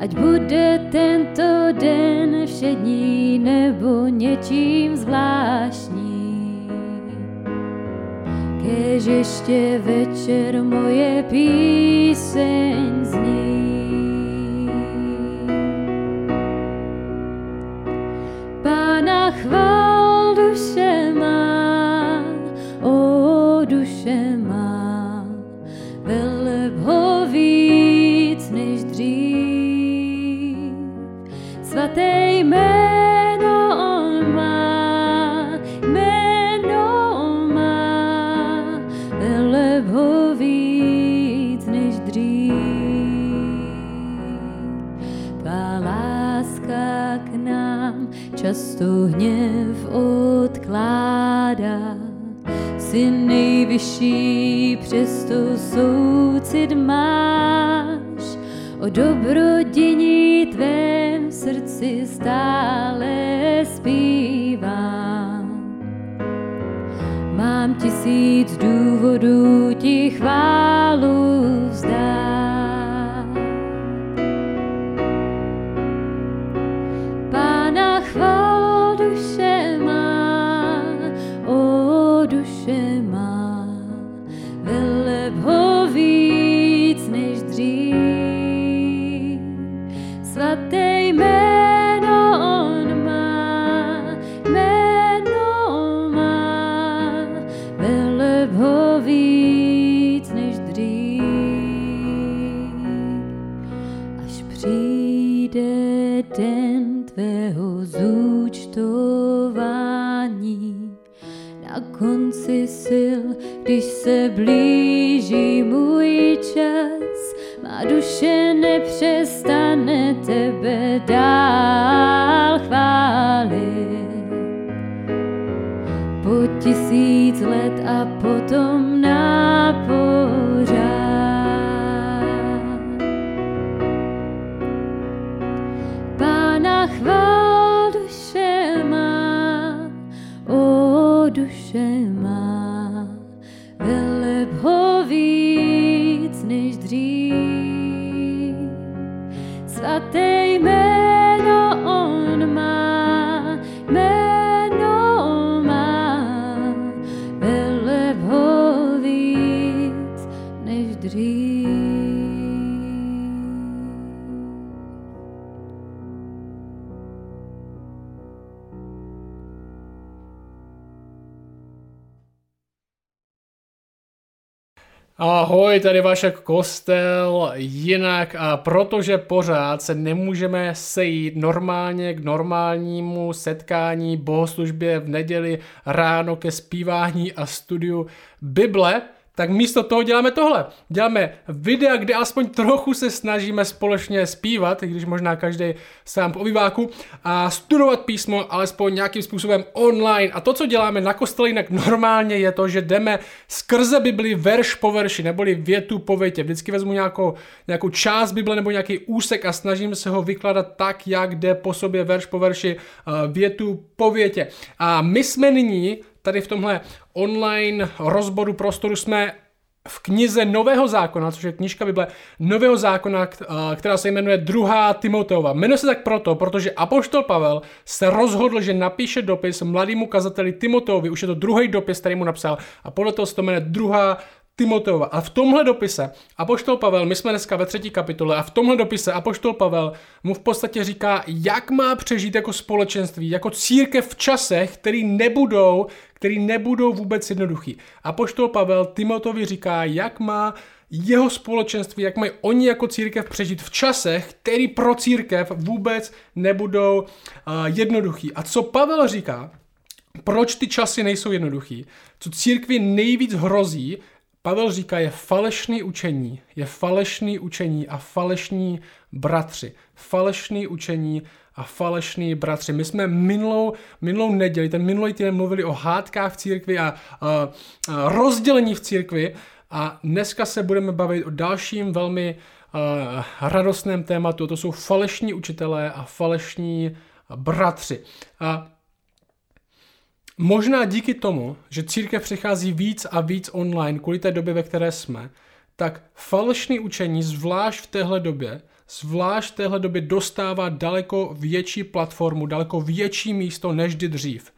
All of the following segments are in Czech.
Ať bude tento den všední nebo něčím zvláštní. Kež ještě večer moje píseň zní. Pána chvál často hněv odkládá. Jsi nejvyšší, přesto soucit máš. O dobrodiní tvém srdci stále zpívám. Mám tisíc důvodů ti chválu se blíží můj čas, má duše nepřestane tebe dál chválit. Po tisíc let a potom Ahoj, tady Vašek Kostel, jinak a protože pořád se nemůžeme sejít normálně k normálnímu setkání bohoslužbě v neděli ráno ke zpívání a studiu Bible, tak místo toho děláme tohle. Děláme videa, kde aspoň trochu se snažíme společně zpívat, i když možná každý sám po obyváku, a studovat písmo alespoň nějakým způsobem online. A to, co děláme na kostele jinak normálně, je to, že jdeme skrze Bibli verš po verši, neboli větu po větě. Vždycky vezmu nějakou, nějakou část Bible nebo nějaký úsek a snažím se ho vykládat tak, jak jde po sobě verš po verši, eh, větu po větě. A my jsme nyní tady v tomhle online rozboru prostoru jsme v knize Nového zákona, což je knižka Bible Nového zákona, která se jmenuje druhá Timoteova. Jmenuje se tak proto, protože Apoštol Pavel se rozhodl, že napíše dopis mladému kazateli Timoteovi, už je to druhý dopis, který mu napsal, a podle toho se to jmenuje druhá Timoteova. A v tomhle dopise Apoštol Pavel, my jsme dneska ve třetí kapitole, a v tomhle dopise Apoštol Pavel mu v podstatě říká, jak má přežít jako společenství, jako církev v časech, který nebudou, který nebudou vůbec jednoduchý. Apoštol Pavel Timotovi říká, jak má jeho společenství, jak mají oni jako církev přežít v časech, který pro církev vůbec nebudou uh, jednoduchý. A co Pavel říká, Proč ty časy nejsou jednoduchý? Co církvi nejvíc hrozí, Pavel říká, je falešný učení, je falešný učení a falešní bratři. Falešný učení a falešný bratři. My jsme minulou, minulou neděli, ten minulý týden mluvili o hádkách v církvi a, a, a rozdělení v církvi a dneska se budeme bavit o dalším velmi a, radostném tématu. To jsou falešní učitelé a falešní bratři. A Možná díky tomu, že církev přichází víc a víc online kvůli té době, ve které jsme, tak falešné učení, zvlášť v téhle době, zvlášť v téhle době dostává daleko větší platformu, daleko větší místo než kdy dřív.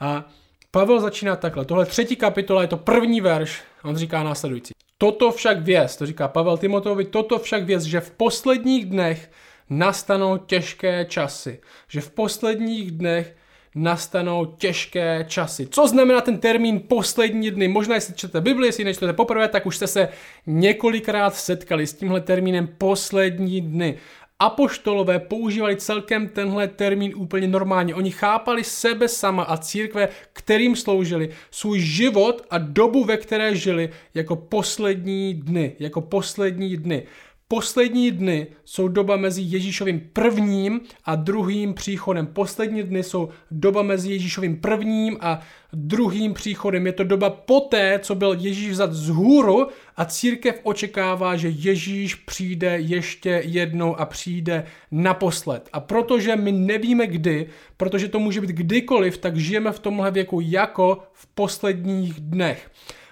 A Pavel začíná takhle. Tohle třetí kapitola je to první verš. On říká následující. Toto však věz, to říká Pavel Timoteovi, toto však věz, že v posledních dnech nastanou těžké časy. Že v posledních dnech nastanou těžké časy. Co znamená ten termín poslední dny? Možná, jestli čtete Bibli, jestli nečtete poprvé, tak už jste se několikrát setkali s tímhle termínem poslední dny. Apoštolové používali celkem tenhle termín úplně normálně. Oni chápali sebe sama a církve, kterým sloužili, svůj život a dobu, ve které žili, jako poslední dny. Jako poslední dny. Poslední dny jsou doba mezi Ježíšovým prvním a druhým příchodem. Poslední dny jsou doba mezi Ježíšovým prvním a druhým příchodem. Je to doba poté, co byl Ježíš vzat z hůru a církev očekává, že Ježíš přijde ještě jednou a přijde naposled. A protože my nevíme kdy, protože to může být kdykoliv, tak žijeme v tomhle věku jako v posledních dnech.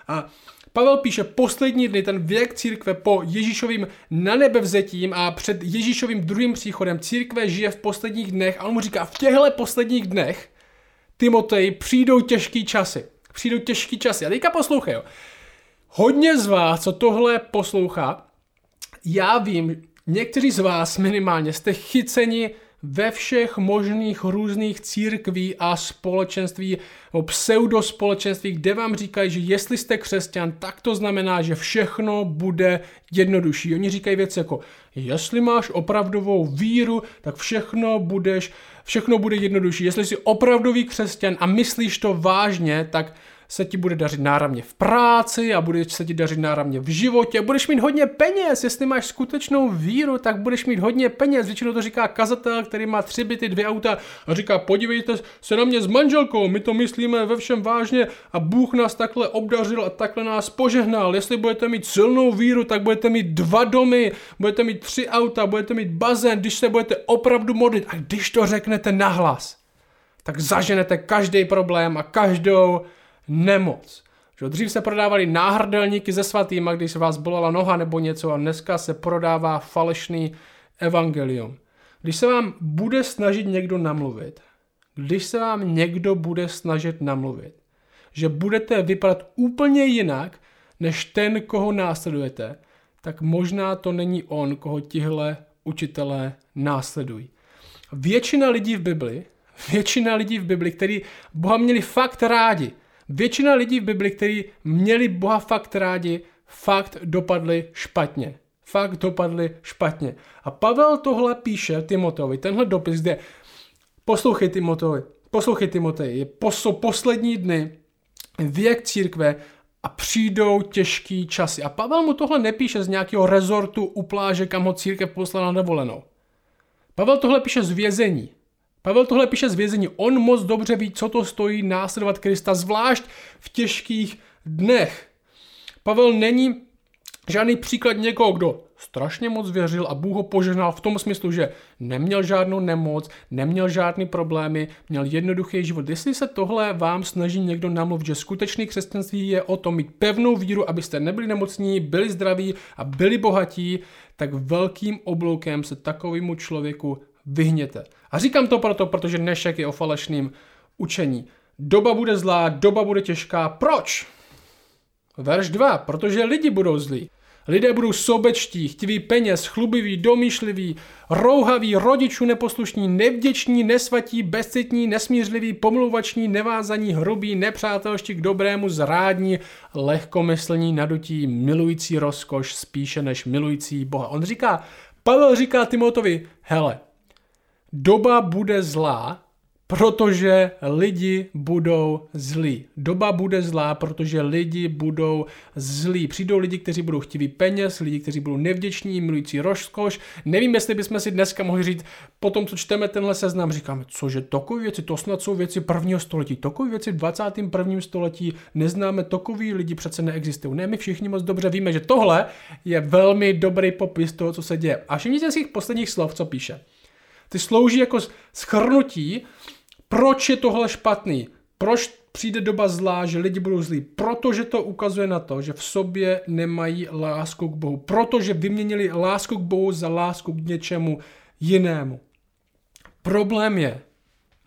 A Pavel píše poslední dny, ten věk církve po Ježíšovým na nebe vzetím a před Ježíšovým druhým příchodem. Církve žije v posledních dnech a on mu říká, v těchto posledních dnech, Timotej, přijdou těžký časy. Přijdou těžký časy. A teďka poslouchej. Hodně z vás, co tohle poslouchá, já vím, někteří z vás minimálně jste chyceni ve všech možných různých církví a společenství o pseudospolečenství, kde vám říkají, že jestli jste křesťan, tak to znamená, že všechno bude jednodušší. Oni říkají věci jako, jestli máš opravdovou víru, tak všechno budeš, všechno bude jednodušší. Jestli jsi opravdový křesťan a myslíš to vážně, tak se ti bude dařit náramně v práci a bude se ti dařit náramně v životě. Budeš mít hodně peněz, jestli máš skutečnou víru, tak budeš mít hodně peněz. Většinou to říká kazatel, který má tři byty, dvě auta a říká, podívejte se na mě s manželkou, my to myslíme ve všem vážně a Bůh nás takhle obdařil a takhle nás požehnal. Jestli budete mít silnou víru, tak budete mít dva domy, budete mít tři auta, budete mít bazén, když se budete opravdu modlit a když to řeknete nahlas, tak zaženete každý problém a každou nemoc. Že dřív se prodávali náhrdelníky ze svatýma, když se vás bolela noha nebo něco a dneska se prodává falešný evangelium. Když se vám bude snažit někdo namluvit, když se vám někdo bude snažit namluvit, že budete vypadat úplně jinak, než ten, koho následujete, tak možná to není on, koho tihle učitelé následují. Většina lidí v Bibli, většina lidí v Bibli, který Boha měli fakt rádi, Většina lidí v Bibli, kteří měli Boha fakt rádi, fakt dopadli špatně. Fakt dopadli špatně. A Pavel tohle píše Timoteovi, tenhle dopis, kde poslouchej Timoteovi, poslouchej Timotej, je poso, poslední dny, věk církve a přijdou těžký časy. A Pavel mu tohle nepíše z nějakého rezortu u pláže, kam ho církev poslala na dovolenou. Pavel tohle píše z vězení. Pavel tohle píše z vězení. On moc dobře ví, co to stojí následovat Krista, zvlášť v těžkých dnech. Pavel není žádný příklad někoho, kdo strašně moc věřil a Bůh ho požehnal v tom smyslu, že neměl žádnou nemoc, neměl žádný problémy, měl jednoduchý život. Jestli se tohle vám snaží někdo namluvit, že skutečný křesťanství je o tom mít pevnou víru, abyste nebyli nemocní, byli zdraví a byli bohatí, tak velkým obloukem se takovému člověku vyhněte. A říkám to proto, protože dnešek je o falešným učení. Doba bude zlá, doba bude těžká. Proč? Verš 2. Protože lidi budou zlí. Lidé budou sobečtí, chtiví peněz, chlubiví, domýšliví, rouhaví, rodičů neposlušní, nevděční, nesvatí, bezcitní, nesmířliví, pomluvační, nevázaní, hrubí, nepřátelští k dobrému, zrádní, lehkomyslní, nadutí, milující rozkoš spíše než milující Boha. On říká, Pavel říká Timotovi, hele, doba bude zlá, protože lidi budou zlí. Doba bude zlá, protože lidi budou zlí. Přijdou lidi, kteří budou chtiví peněz, lidi, kteří budou nevděční, milující rozkoš. Nevím, jestli bychom si dneska mohli říct, po tom, co čteme tenhle seznam, říkáme, cože takové věci, to snad jsou věci prvního století, takové věci v 21. století, neznáme takový lidi, přece neexistují. Ne, my všichni moc dobře víme, že tohle je velmi dobrý popis toho, co se děje. A všimněte si posledních slov, co píše. Ty slouží jako schrnutí proč je tohle špatný? Proč přijde doba zlá, že lidi budou zlí? Protože to ukazuje na to, že v sobě nemají lásku k Bohu. Protože vyměnili lásku k Bohu za lásku k něčemu jinému. Problém je,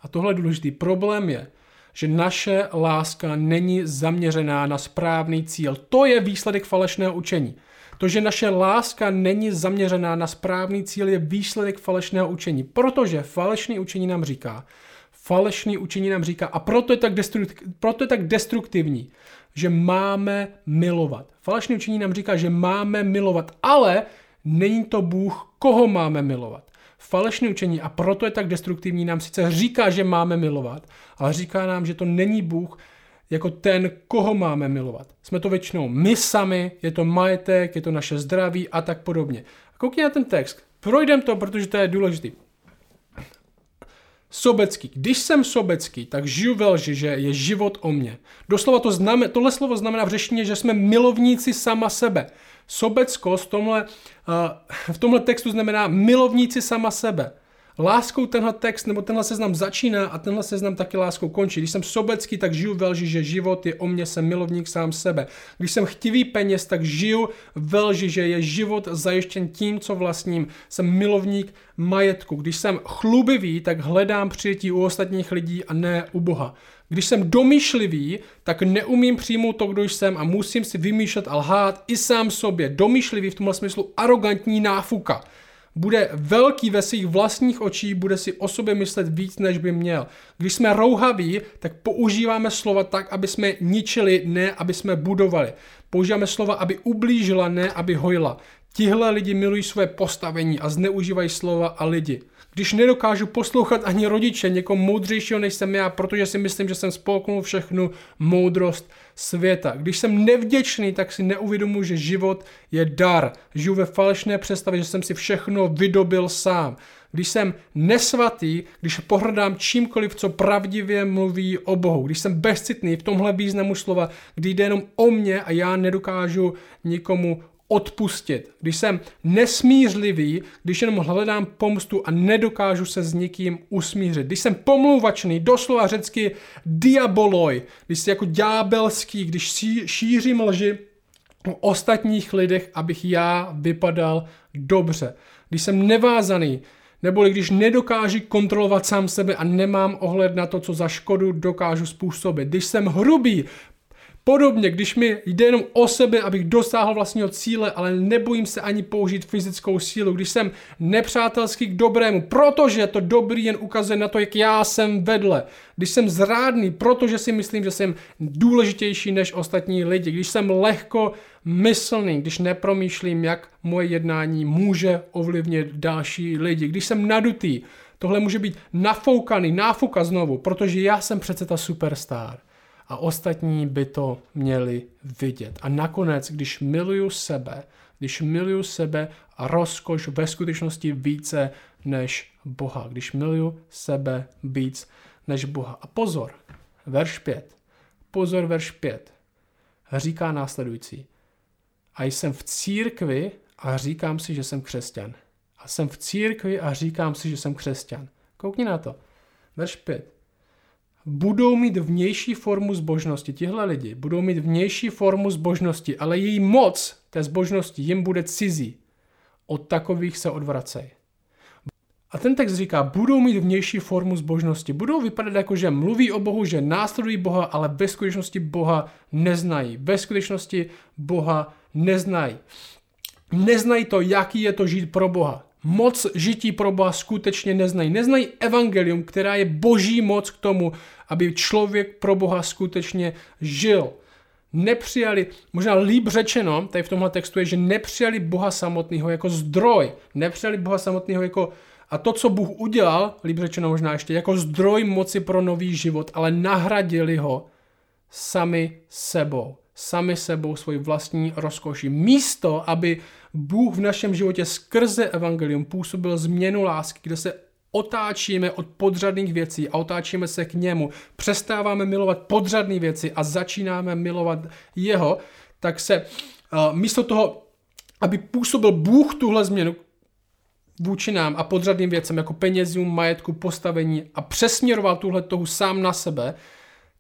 a tohle je důležitý, problém je, že naše láska není zaměřená na správný cíl. To je výsledek falešného učení. To, že naše láska není zaměřená na správný cíl, je výsledek falešného učení. Protože falešné učení nám říká, falešný učení nám říká, a proto je tak, proto je tak destruktivní, že máme milovat. Falešný učení nám říká, že máme milovat, ale není to Bůh, koho máme milovat. Falešné učení, a proto je tak destruktivní, nám sice říká, že máme milovat, ale říká nám, že to není Bůh jako ten, koho máme milovat. Jsme to většinou my sami, je to majetek, je to naše zdraví a tak podobně. A koukni na ten text. Projdem to, protože to je důležitý. Sobecký. Když jsem sobecký, tak žiju ve lži, že je život o mně. Doslova to znamená, tohle slovo znamená v řeštině, že jsme milovníci sama sebe. Sobeckost v tomhle, uh, v tomhle textu znamená milovníci sama sebe. Láskou tenhle text nebo tenhle seznam začíná a tenhle seznam taky láskou končí. Když jsem sobecký, tak žiju ve lži, že život je o mně, jsem milovník sám sebe. Když jsem chtivý peněz, tak žiju ve lži, že je život zajištěn tím, co vlastním. Jsem milovník majetku. Když jsem chlubivý, tak hledám přijetí u ostatních lidí a ne u Boha. Když jsem domýšlivý, tak neumím přijmout to, kdo jsem a musím si vymýšlet a lhát i sám sobě. Domýšlivý v tomhle smyslu arrogantní náfuka bude velký ve svých vlastních očích, bude si o sobě myslet víc, než by měl. Když jsme rouhaví, tak používáme slova tak, aby jsme ničili, ne aby jsme budovali. Používáme slova, aby ublížila, ne aby hojila. Tihle lidi milují své postavení a zneužívají slova a lidi. Když nedokážu poslouchat ani rodiče, někoho moudřejšího než jsem já, protože si myslím, že jsem spolknul všechnu moudrost světa. Když jsem nevděčný, tak si neuvědomuji, že život je dar. Žiju ve falešné představě, že jsem si všechno vydobil sám. Když jsem nesvatý, když pohrdám čímkoliv, co pravdivě mluví o Bohu, když jsem bezcitný v tomhle významu slova, kdy jde jenom o mě a já nedokážu nikomu odpustit. Když jsem nesmířlivý, když jenom hledám pomstu a nedokážu se s nikým usmířit. Když jsem pomlouvačný, doslova řecky diaboloj, když jsi jako ďábelský, když šířím lži o ostatních lidech, abych já vypadal dobře. Když jsem nevázaný, neboli když nedokážu kontrolovat sám sebe a nemám ohled na to, co za škodu dokážu způsobit. Když jsem hrubý, Podobně, když mi jde jenom o sebe, abych dosáhl vlastního cíle, ale nebojím se ani použít fyzickou sílu, když jsem nepřátelský k dobrému, protože to dobrý jen ukazuje na to, jak já jsem vedle, když jsem zrádný, protože si myslím, že jsem důležitější než ostatní lidi, když jsem lehko myslný, když nepromýšlím, jak moje jednání může ovlivnit další lidi, když jsem nadutý, tohle může být nafoukaný, náfuka znovu, protože já jsem přece ta superstar a ostatní by to měli vidět. A nakonec, když miluju sebe, když miluju sebe a rozkoš ve skutečnosti více než Boha, když miluju sebe víc než Boha. A pozor, verš 5. Pozor, verš 5. Říká následující. A jsem v církvi a říkám si, že jsem křesťan. A jsem v církvi a říkám si, že jsem křesťan. Koukni na to. Verš 5 budou mít vnější formu zbožnosti. Tihle lidi budou mít vnější formu zbožnosti, ale její moc té zbožnosti jim bude cizí. Od takových se odvracej. A ten text říká, budou mít vnější formu zbožnosti. Budou vypadat jako, že mluví o Bohu, že následují Boha, ale ve skutečnosti Boha neznají. Ve skutečnosti Boha neznají. Neznají to, jaký je to žít pro Boha moc žití pro Boha skutečně neznají. Neznají evangelium, která je boží moc k tomu, aby člověk pro Boha skutečně žil. Nepřijali, možná líp řečeno, tady v tomhle textu je, že nepřijali Boha samotného jako zdroj, nepřijali Boha samotného jako a to, co Bůh udělal, líp řečeno možná ještě, jako zdroj moci pro nový život, ale nahradili ho sami sebou. Sami sebou svoji vlastní rozkoší. Místo, aby Bůh v našem životě skrze evangelium působil změnu lásky, kde se otáčíme od podřadných věcí a otáčíme se k němu, přestáváme milovat podřadné věci a začínáme milovat jeho, tak se uh, místo toho, aby působil Bůh tuhle změnu vůči nám a podřadným věcem jako penězům, majetku, postavení a přesměroval tuhle toho sám na sebe,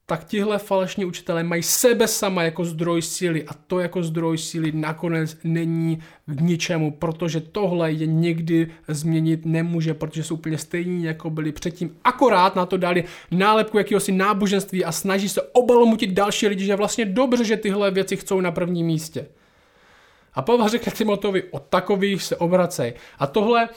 tak tihle falešní učitelé mají sebe sama jako zdroj síly a to jako zdroj síly nakonec není k ničemu, protože tohle je nikdy změnit nemůže, protože jsou úplně stejní, jako byli předtím. Akorát na to dali nálepku jakéhosi náboženství a snaží se obalomutit další lidi, že vlastně dobře, že tyhle věci chcou na prvním místě. A Pavel řekne Timotovi, od takových se obracej. A tohle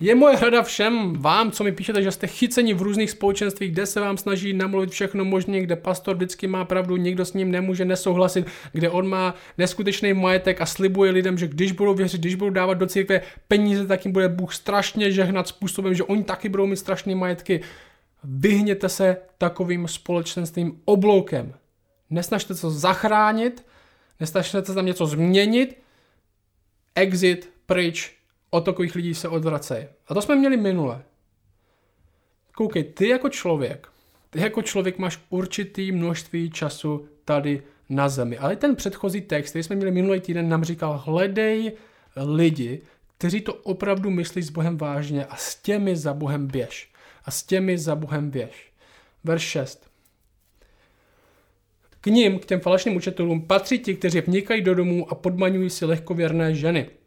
je moje rada všem vám, co mi píšete, že jste chyceni v různých společenstvích, kde se vám snaží namluvit všechno možné, kde pastor vždycky má pravdu, nikdo s ním nemůže nesouhlasit, kde on má neskutečný majetek a slibuje lidem, že když budou věřit, když budou dávat do církve peníze, tak jim bude Bůh strašně žehnat způsobem, že oni taky budou mít strašné majetky. Vyhněte se takovým společenstvím obloukem. Nesnažte se zachránit, nesnažte se tam něco změnit, exit, pryč, od takových lidí se odvracej. A to jsme měli minule. Koukej, ty jako člověk, ty jako člověk máš určitý množství času tady na zemi. Ale ten předchozí text, který jsme měli minulý týden, nám říkal, hledej lidi, kteří to opravdu myslí s Bohem vážně a s těmi za Bohem běž. A s těmi za Bohem běž. Verš 6. K ním, k těm falešným učitelům, patří ti, kteří vnikají do domů a podmaňují si lehkověrné ženy –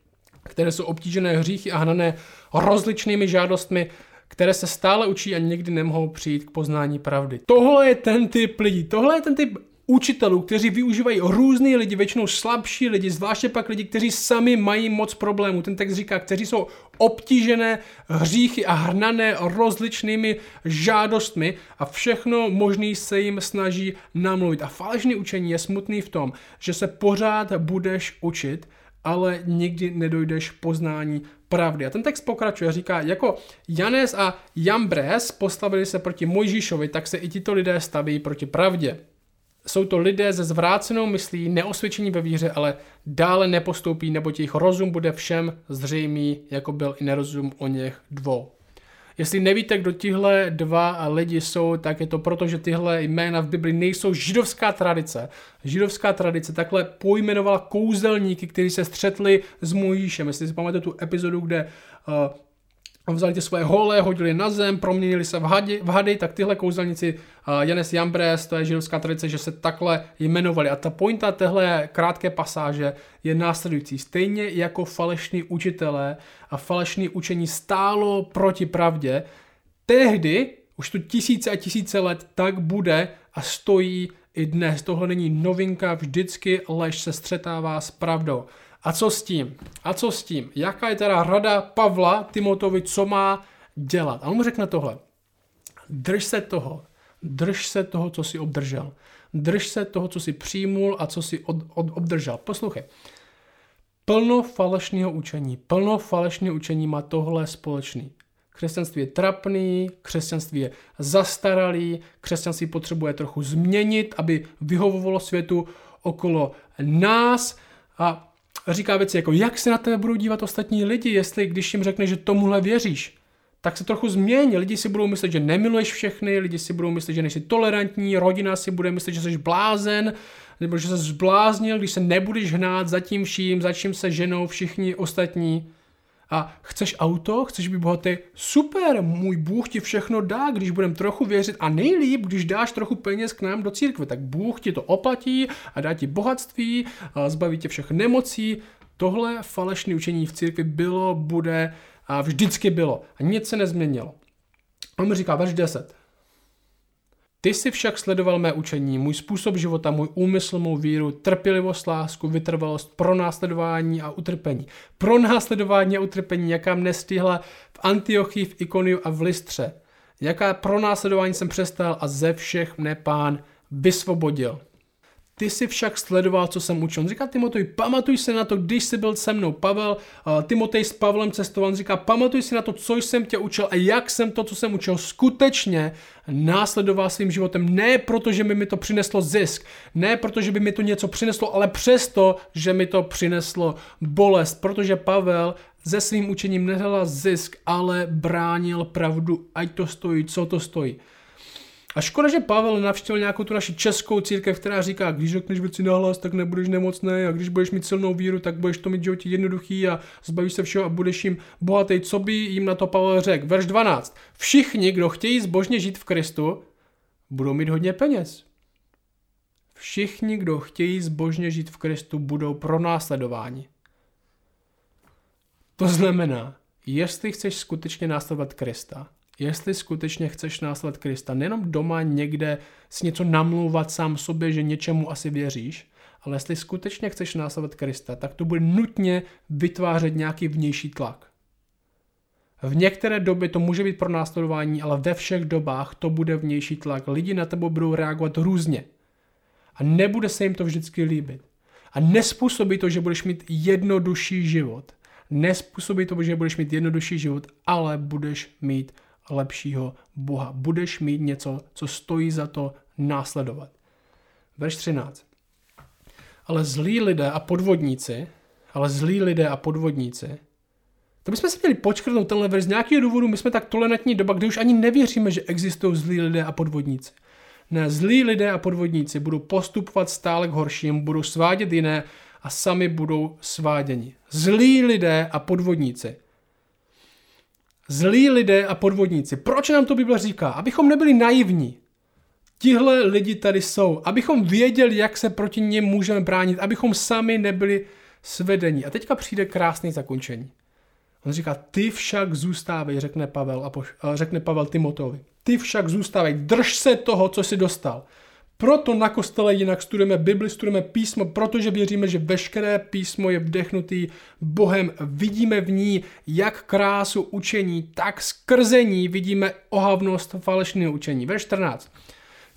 které jsou obtížené hříchy a hnané rozličnými žádostmi, které se stále učí a nikdy nemohou přijít k poznání pravdy. Tohle je ten typ lidí, tohle je ten typ učitelů, kteří využívají různý lidi, většinou slabší lidi, zvláště pak lidi, kteří sami mají moc problémů. Ten text říká, kteří jsou obtížené hříchy a hrnané rozličnými žádostmi a všechno možný se jim snaží namluvit. A falešný učení je smutný v tom, že se pořád budeš učit, ale nikdy nedojdeš poznání pravdy. A ten text pokračuje, říká, jako Janes a Jambres postavili se proti Mojžíšovi, tak se i tito lidé staví proti pravdě. Jsou to lidé ze zvrácenou myslí, neosvědčení ve víře, ale dále nepostoupí, nebo jejich rozum bude všem zřejmý, jako byl i nerozum o něch dvou. Jestli nevíte, kdo tihle dva lidi jsou, tak je to proto, že tyhle jména v Bibli nejsou židovská tradice. Židovská tradice takhle pojmenovala kouzelníky, kteří se střetli s Mojžíšem. Jestli si pamatujete tu epizodu, kde uh, vzali ty svoje hole, hodili na zem, proměnili se v hady, v hady tak tyhle kouzelníci, uh, Janes Jambres, to je židovská tradice, že se takhle jmenovali. A ta pointa téhle krátké pasáže je následující. Stejně jako falešní učitelé a falešní učení stálo proti pravdě, tehdy, už tu tisíce a tisíce let, tak bude a stojí i dnes. Tohle není novinka, vždycky lež se střetává s pravdou. A co s tím? A co s tím? Jaká je teda rada Pavla Timotovi, co má dělat? A on mu řekne tohle. Drž se toho. Drž se toho, co jsi obdržel. Drž se toho, co jsi přijmul a co jsi od, od, obdržel. Poslouchej. Plno falešného učení, plno falešného učení má tohle společný. Křesťanství je trapný, křesťanství je zastaralý, křesťanství potřebuje trochu změnit, aby vyhovovalo světu okolo nás a říká věci jako, jak se na tebe budou dívat ostatní lidi, jestli když jim řekneš, že tomuhle věříš, tak se trochu změní. Lidi si budou myslet, že nemiluješ všechny, lidi si budou myslet, že nejsi tolerantní, rodina si bude myslet, že jsi blázen, nebo že se zbláznil, když se nebudeš hnát za tím vším, za čím se ženou všichni ostatní. A chceš auto, chceš být bohatý? Super, můj Bůh ti všechno dá, když budem trochu věřit a nejlíp, když dáš trochu peněz k nám do církve, tak Bůh ti to oplatí a dá ti bohatství, a zbaví tě všech nemocí. Tohle falešné učení v církvi bylo, bude a vždycky bylo. A nic se nezměnilo. On mi říká, verš 10. Ty jsi však sledoval mé učení, můj způsob života, můj úmysl, mou víru, trpělivost, lásku, vytrvalost, pro následování a utrpení. Pro následování a utrpení, jaká mne stihla v Antiochii, v Ikoniu a v Listře. Jaká pro následování jsem přestal a ze všech mne pán vysvobodil. Ty si však sledoval, co jsem učil. On říká Timotej, pamatuj se na to, když jsi byl se mnou. Pavel, uh, Timotej s Pavlem cestoval, on říká, pamatuj si na to, co jsem tě učil a jak jsem to, co jsem učil, skutečně následoval svým životem. Ne proto, že by mi to přineslo zisk, ne proto, že by mi to něco přineslo, ale přesto, že mi to přineslo bolest, protože Pavel ze svým učením nehledal zisk, ale bránil pravdu, ať to stojí, co to stojí. A škoda, že Pavel navštívil nějakou tu naši českou církev, která říká, když řekneš věci nahlas, tak nebudeš nemocný a když budeš mít silnou víru, tak budeš to mít životě jednoduchý a zbavíš se všeho a budeš jim bohatý. Co by jim na to Pavel řekl? Verš 12. Všichni, kdo chtějí zbožně žít v Kristu, budou mít hodně peněz. Všichni, kdo chtějí zbožně žít v Kristu, budou pronásledováni. To znamená, jestli chceš skutečně následovat Krista, jestli skutečně chceš následovat Krista, nejenom doma někde si něco namlouvat sám sobě, že něčemu asi věříš, ale jestli skutečně chceš následovat Krista, tak to bude nutně vytvářet nějaký vnější tlak. V některé době to může být pro následování, ale ve všech dobách to bude vnější tlak. Lidi na tebe budou reagovat různě. A nebude se jim to vždycky líbit. A nespůsobí to, že budeš mít jednodušší život. Nespůsobí to, že budeš mít jednodušší život, ale budeš mít lepšího Boha. Budeš mít něco, co stojí za to následovat. Verš 13. Ale zlí lidé a podvodníci, ale zlí lidé a podvodníci, to bychom si měli počkrtnout tenhle verš z nějakého důvodu, my jsme tak tolerantní doba, kdy už ani nevěříme, že existují zlí lidé a podvodníci. Ne, zlí lidé a podvodníci budou postupovat stále k horším, budou svádět jiné a sami budou sváděni. Zlí lidé a podvodníci. Zlí lidé a podvodníci. Proč nám to Bible říká? Abychom nebyli naivní. Tihle lidi tady jsou. Abychom věděli, jak se proti nim můžeme bránit. Abychom sami nebyli svedení. A teďka přijde krásný zakončení. On říká, ty však zůstávej, řekne Pavel, a poš- řekne Pavel Timotovi. Ty však zůstávej, drž se toho, co jsi dostal. Proto na kostele jinak studujeme Bibli, studujeme písmo, protože věříme, že veškeré písmo je vdechnutý Bohem. Vidíme v ní jak krásu učení, tak skrze ní vidíme ohavnost falešného učení. Ve 14.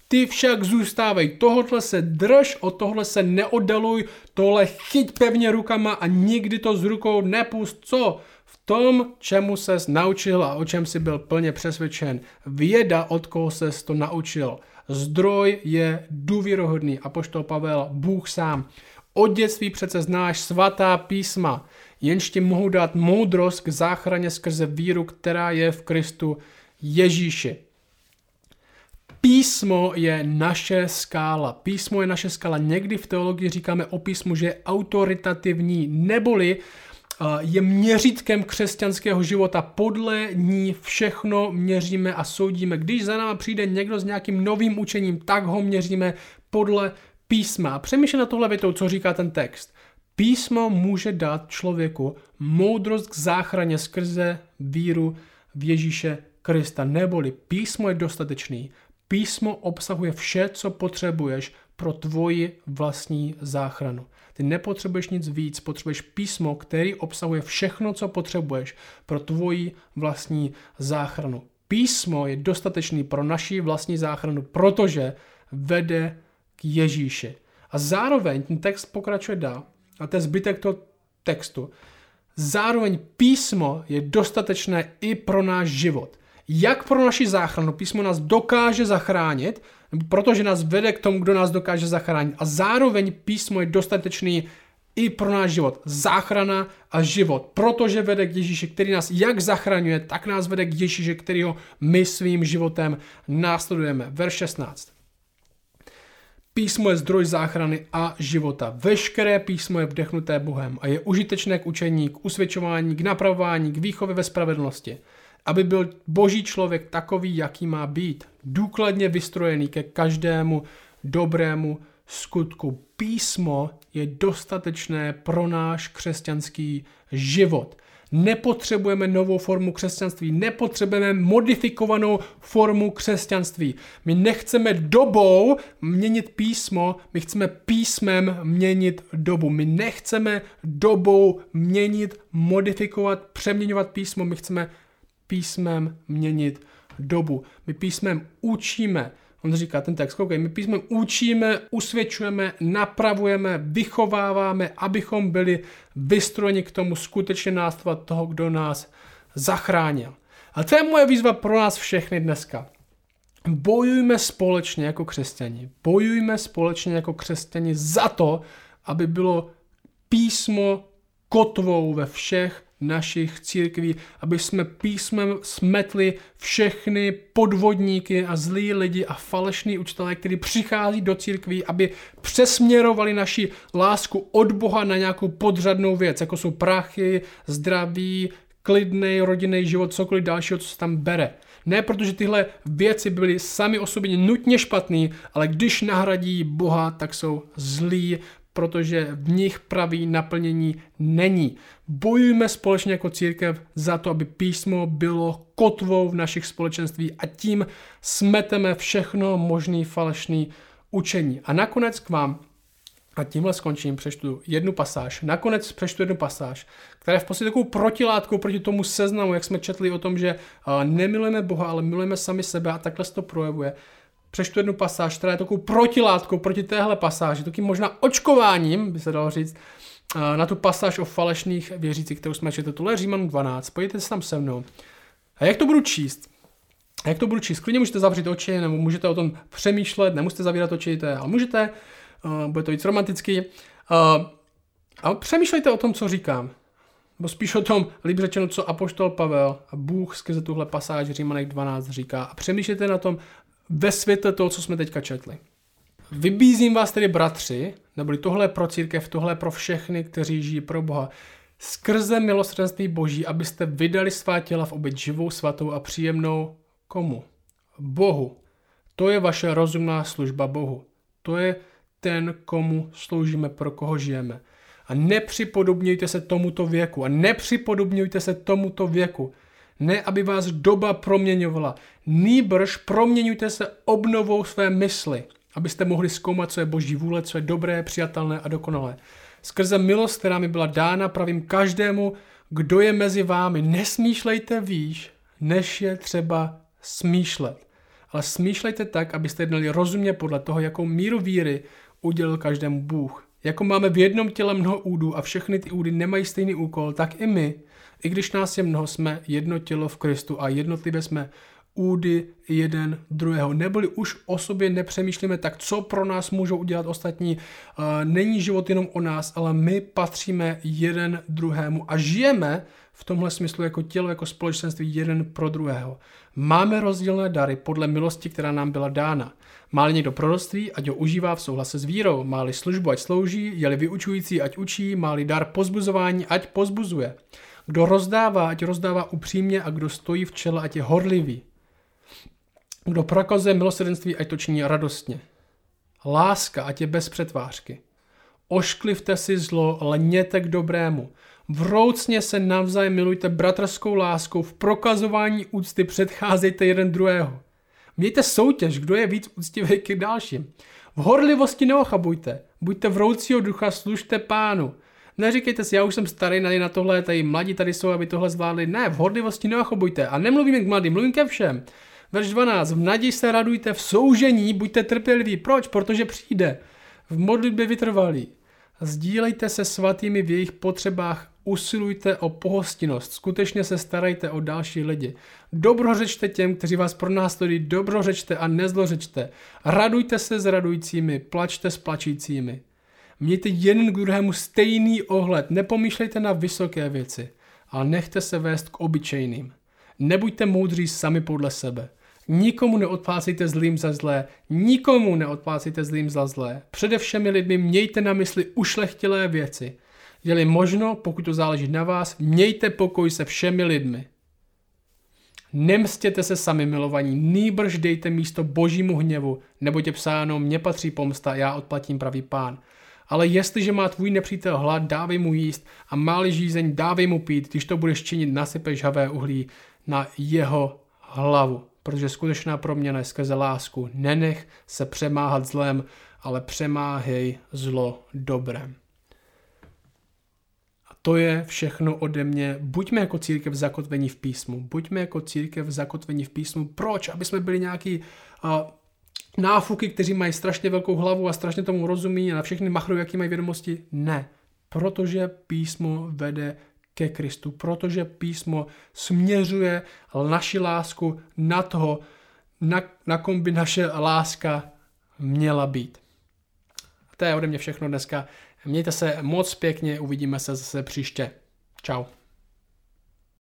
Ty však zůstávej, tohle se drž, od tohle se neoddaluj, tohle chyť pevně rukama a nikdy to s rukou nepust. Co? V tom, čemu ses naučil a o čem si byl plně přesvědčen. Věda, od koho ses to naučil. Zdroj je důvěrohodný. A poštol Pavel, Bůh sám. Od dětství přece znáš svatá písma, jenž ti mohou dát moudrost k záchraně skrze víru, která je v Kristu Ježíši. Písmo je naše skála. Písmo je naše skála. Někdy v teologii říkáme o písmu, že je autoritativní, neboli je měřítkem křesťanského života. Podle ní všechno měříme a soudíme. Když za náma přijde někdo s nějakým novým učením, tak ho měříme podle písma. Přemýšlej na tohle větou, co říká ten text. Písmo může dát člověku moudrost k záchraně skrze víru v Ježíše Krista. Neboli písmo je dostatečný. Písmo obsahuje vše, co potřebuješ pro tvoji vlastní záchranu. Ty nepotřebuješ nic víc, potřebuješ písmo, který obsahuje všechno, co potřebuješ pro tvoji vlastní záchranu. Písmo je dostatečný pro naši vlastní záchranu, protože vede k Ježíši. A zároveň ten text pokračuje dál, a to je zbytek toho textu. Zároveň písmo je dostatečné i pro náš život. Jak pro naši záchranu písmo nás dokáže zachránit, protože nás vede k tomu, kdo nás dokáže zachránit. A zároveň písmo je dostatečný i pro náš život. Záchrana a život. Protože vede k Ježíši, který nás jak zachraňuje, tak nás vede k Ježíši, kterýho my svým životem následujeme. Verš 16. Písmo je zdroj záchrany a života. Veškeré písmo je vdechnuté Bohem a je užitečné k učení, k usvědčování, k napravování, k výchově ve spravedlnosti aby byl boží člověk takový, jaký má být. Důkladně vystrojený ke každému dobrému skutku. Písmo je dostatečné pro náš křesťanský život. Nepotřebujeme novou formu křesťanství, nepotřebujeme modifikovanou formu křesťanství. My nechceme dobou měnit písmo, my chceme písmem měnit dobu. My nechceme dobou měnit, modifikovat, přeměňovat písmo, my chceme písmem měnit dobu. My písmem učíme On říká ten text, koukej, my písmem učíme, usvědčujeme, napravujeme, vychováváme, abychom byli vystrojeni k tomu skutečně nástvat toho, kdo nás zachránil. A to je moje výzva pro nás všechny dneska. Bojujme společně jako křesťani. Bojujme společně jako křesťani za to, aby bylo písmo kotvou ve všech našich církví, aby jsme písmem smetli všechny podvodníky a zlí lidi a falešní učitelé, kteří přichází do církví, aby přesměrovali naši lásku od Boha na nějakou podřadnou věc, jako jsou prachy, zdraví, klidný rodinný život, cokoliv dalšího, co se tam bere. Ne protože tyhle věci byly sami o sobě nutně špatný, ale když nahradí Boha, tak jsou zlí, protože v nich pravý naplnění není. Bojujme společně jako církev za to, aby písmo bylo kotvou v našich společenství a tím smeteme všechno možný falešný učení. A nakonec k vám a tímhle skončím, přečtu jednu pasáž. Nakonec přečtu jednu pasáž, která je v podstatě takovou protilátkou proti tomu seznamu, jak jsme četli o tom, že nemilujeme Boha, ale milujeme sami sebe a takhle se to projevuje. Přečtu jednu pasáž, která je takovou protilátkou proti téhle pasáži, takým možná očkováním, by se dalo říct, na tu pasáž o falešných věřících, kterou jsme četli, tuhle Říman 12. Pojďte se tam se mnou. A jak to budu číst? A jak to budu číst? Klidně můžete zavřít oči, nebo můžete o tom přemýšlet, nemusíte zavírat oči, to je, ale můžete uh, bude to víc romantický. Uh, a přemýšlejte o tom, co říkám. Nebo spíš o tom, líp řečeno, co Apoštol Pavel a Bůh skrze tuhle pasáž Římanek 12 říká. A přemýšlejte na tom ve světle toho, co jsme teďka četli. Vybízím vás tedy, bratři, neboli tohle pro církev, tohle pro všechny, kteří žijí pro Boha, skrze milosrdenství Boží, abyste vydali svá těla v oběť živou, svatou a příjemnou komu? Bohu. To je vaše rozumná služba Bohu. To je ten, komu sloužíme, pro koho žijeme. A nepřipodobňujte se tomuto věku. A nepřipodobňujte se tomuto věku. Ne, aby vás doba proměňovala. Nýbrž proměňujte se obnovou své mysli, abyste mohli zkoumat, co je boží vůle, co je dobré, přijatelné a dokonalé. Skrze milost, která mi byla dána, pravím každému, kdo je mezi vámi, nesmýšlejte výš, než je třeba smýšlet. Ale smýšlejte tak, abyste jednali rozumně podle toho, jakou míru víry udělil každému Bůh. Jako máme v jednom těle mnoho údů a všechny ty údy nemají stejný úkol, tak i my, i když nás je mnoho, jsme jedno tělo v Kristu a jednotlivě jsme údy jeden druhého. Neboli už o sobě nepřemýšlíme tak, co pro nás můžou udělat ostatní. Není život jenom o nás, ale my patříme jeden druhému a žijeme v tomhle smyslu jako tělo, jako společenství jeden pro druhého. Máme rozdílné dary podle milosti, která nám byla dána. Má-li někdo proroctví, ať ho užívá v souhlase s vírou. Má-li službu, ať slouží, je-li vyučující, ať učí, má-li dar pozbuzování, ať pozbuzuje. Kdo rozdává, ať rozdává upřímně a kdo stojí v čele, ať je horlivý. Kdo prokazuje milosrdenství, ať to činí radostně. Láska, ať je bez přetvářky. Ošklivte si zlo, lněte k dobrému. Vroucně se navzájem milujte bratrskou láskou, v prokazování úcty předcházejte jeden druhého. Mějte soutěž, kdo je víc úctivý k dalším. V horlivosti neochabujte, buďte vroucího ducha, služte pánu. Neříkejte si, já už jsem starý tady na tohle, tady mladí tady jsou, aby tohle zvládli. Ne, v horlivosti neochabujte. A nemluvím k mladým, mluvím ke všem. Verš 12. V naději se radujte, v soužení buďte trpěliví. Proč? Protože přijde. V modlitbě vytrvalí. Sdílejte se svatými v jejich potřebách usilujte o pohostinnost, skutečně se starajte o další lidi. Dobrořečte těm, kteří vás pronásledují, dobrořečte a nezlořečte. Radujte se s radujícími, plačte s plačícími. Mějte jeden k druhému stejný ohled, nepomýšlejte na vysoké věci, ale nechte se vést k obyčejným. Nebuďte moudří sami podle sebe. Nikomu neodplácejte zlým za zlé, nikomu neodplácejte zlým za zlé. Přede všemi lidmi mějte na mysli ušlechtilé věci – je možno, pokud to záleží na vás, mějte pokoj se všemi lidmi. Nemstěte se sami milovaní, nýbrž dejte místo božímu hněvu, nebo tě psáno, mně patří pomsta, já odplatím pravý pán. Ale jestliže má tvůj nepřítel hlad, dávej mu jíst a máli žízeň, dávej mu pít, když to budeš činit, nasypeš havé uhlí na jeho hlavu. Protože skutečná proměna je skrze lásku. Nenech se přemáhat zlem, ale přemáhej zlo dobrem to je všechno ode mě. Buďme jako církev zakotvení v písmu. Buďme jako církev zakotvení v písmu. Proč? Aby jsme byli nějaký uh, náfuky, kteří mají strašně velkou hlavu a strašně tomu rozumí a na všechny machru, jaký mají vědomosti. Ne, protože písmo vede ke Kristu, protože písmo směřuje naši lásku na toho, na, na kom by naše láska měla být. To je ode mě všechno dneska. Mějte se moc pěkně, uvidíme se zase příště. Ciao.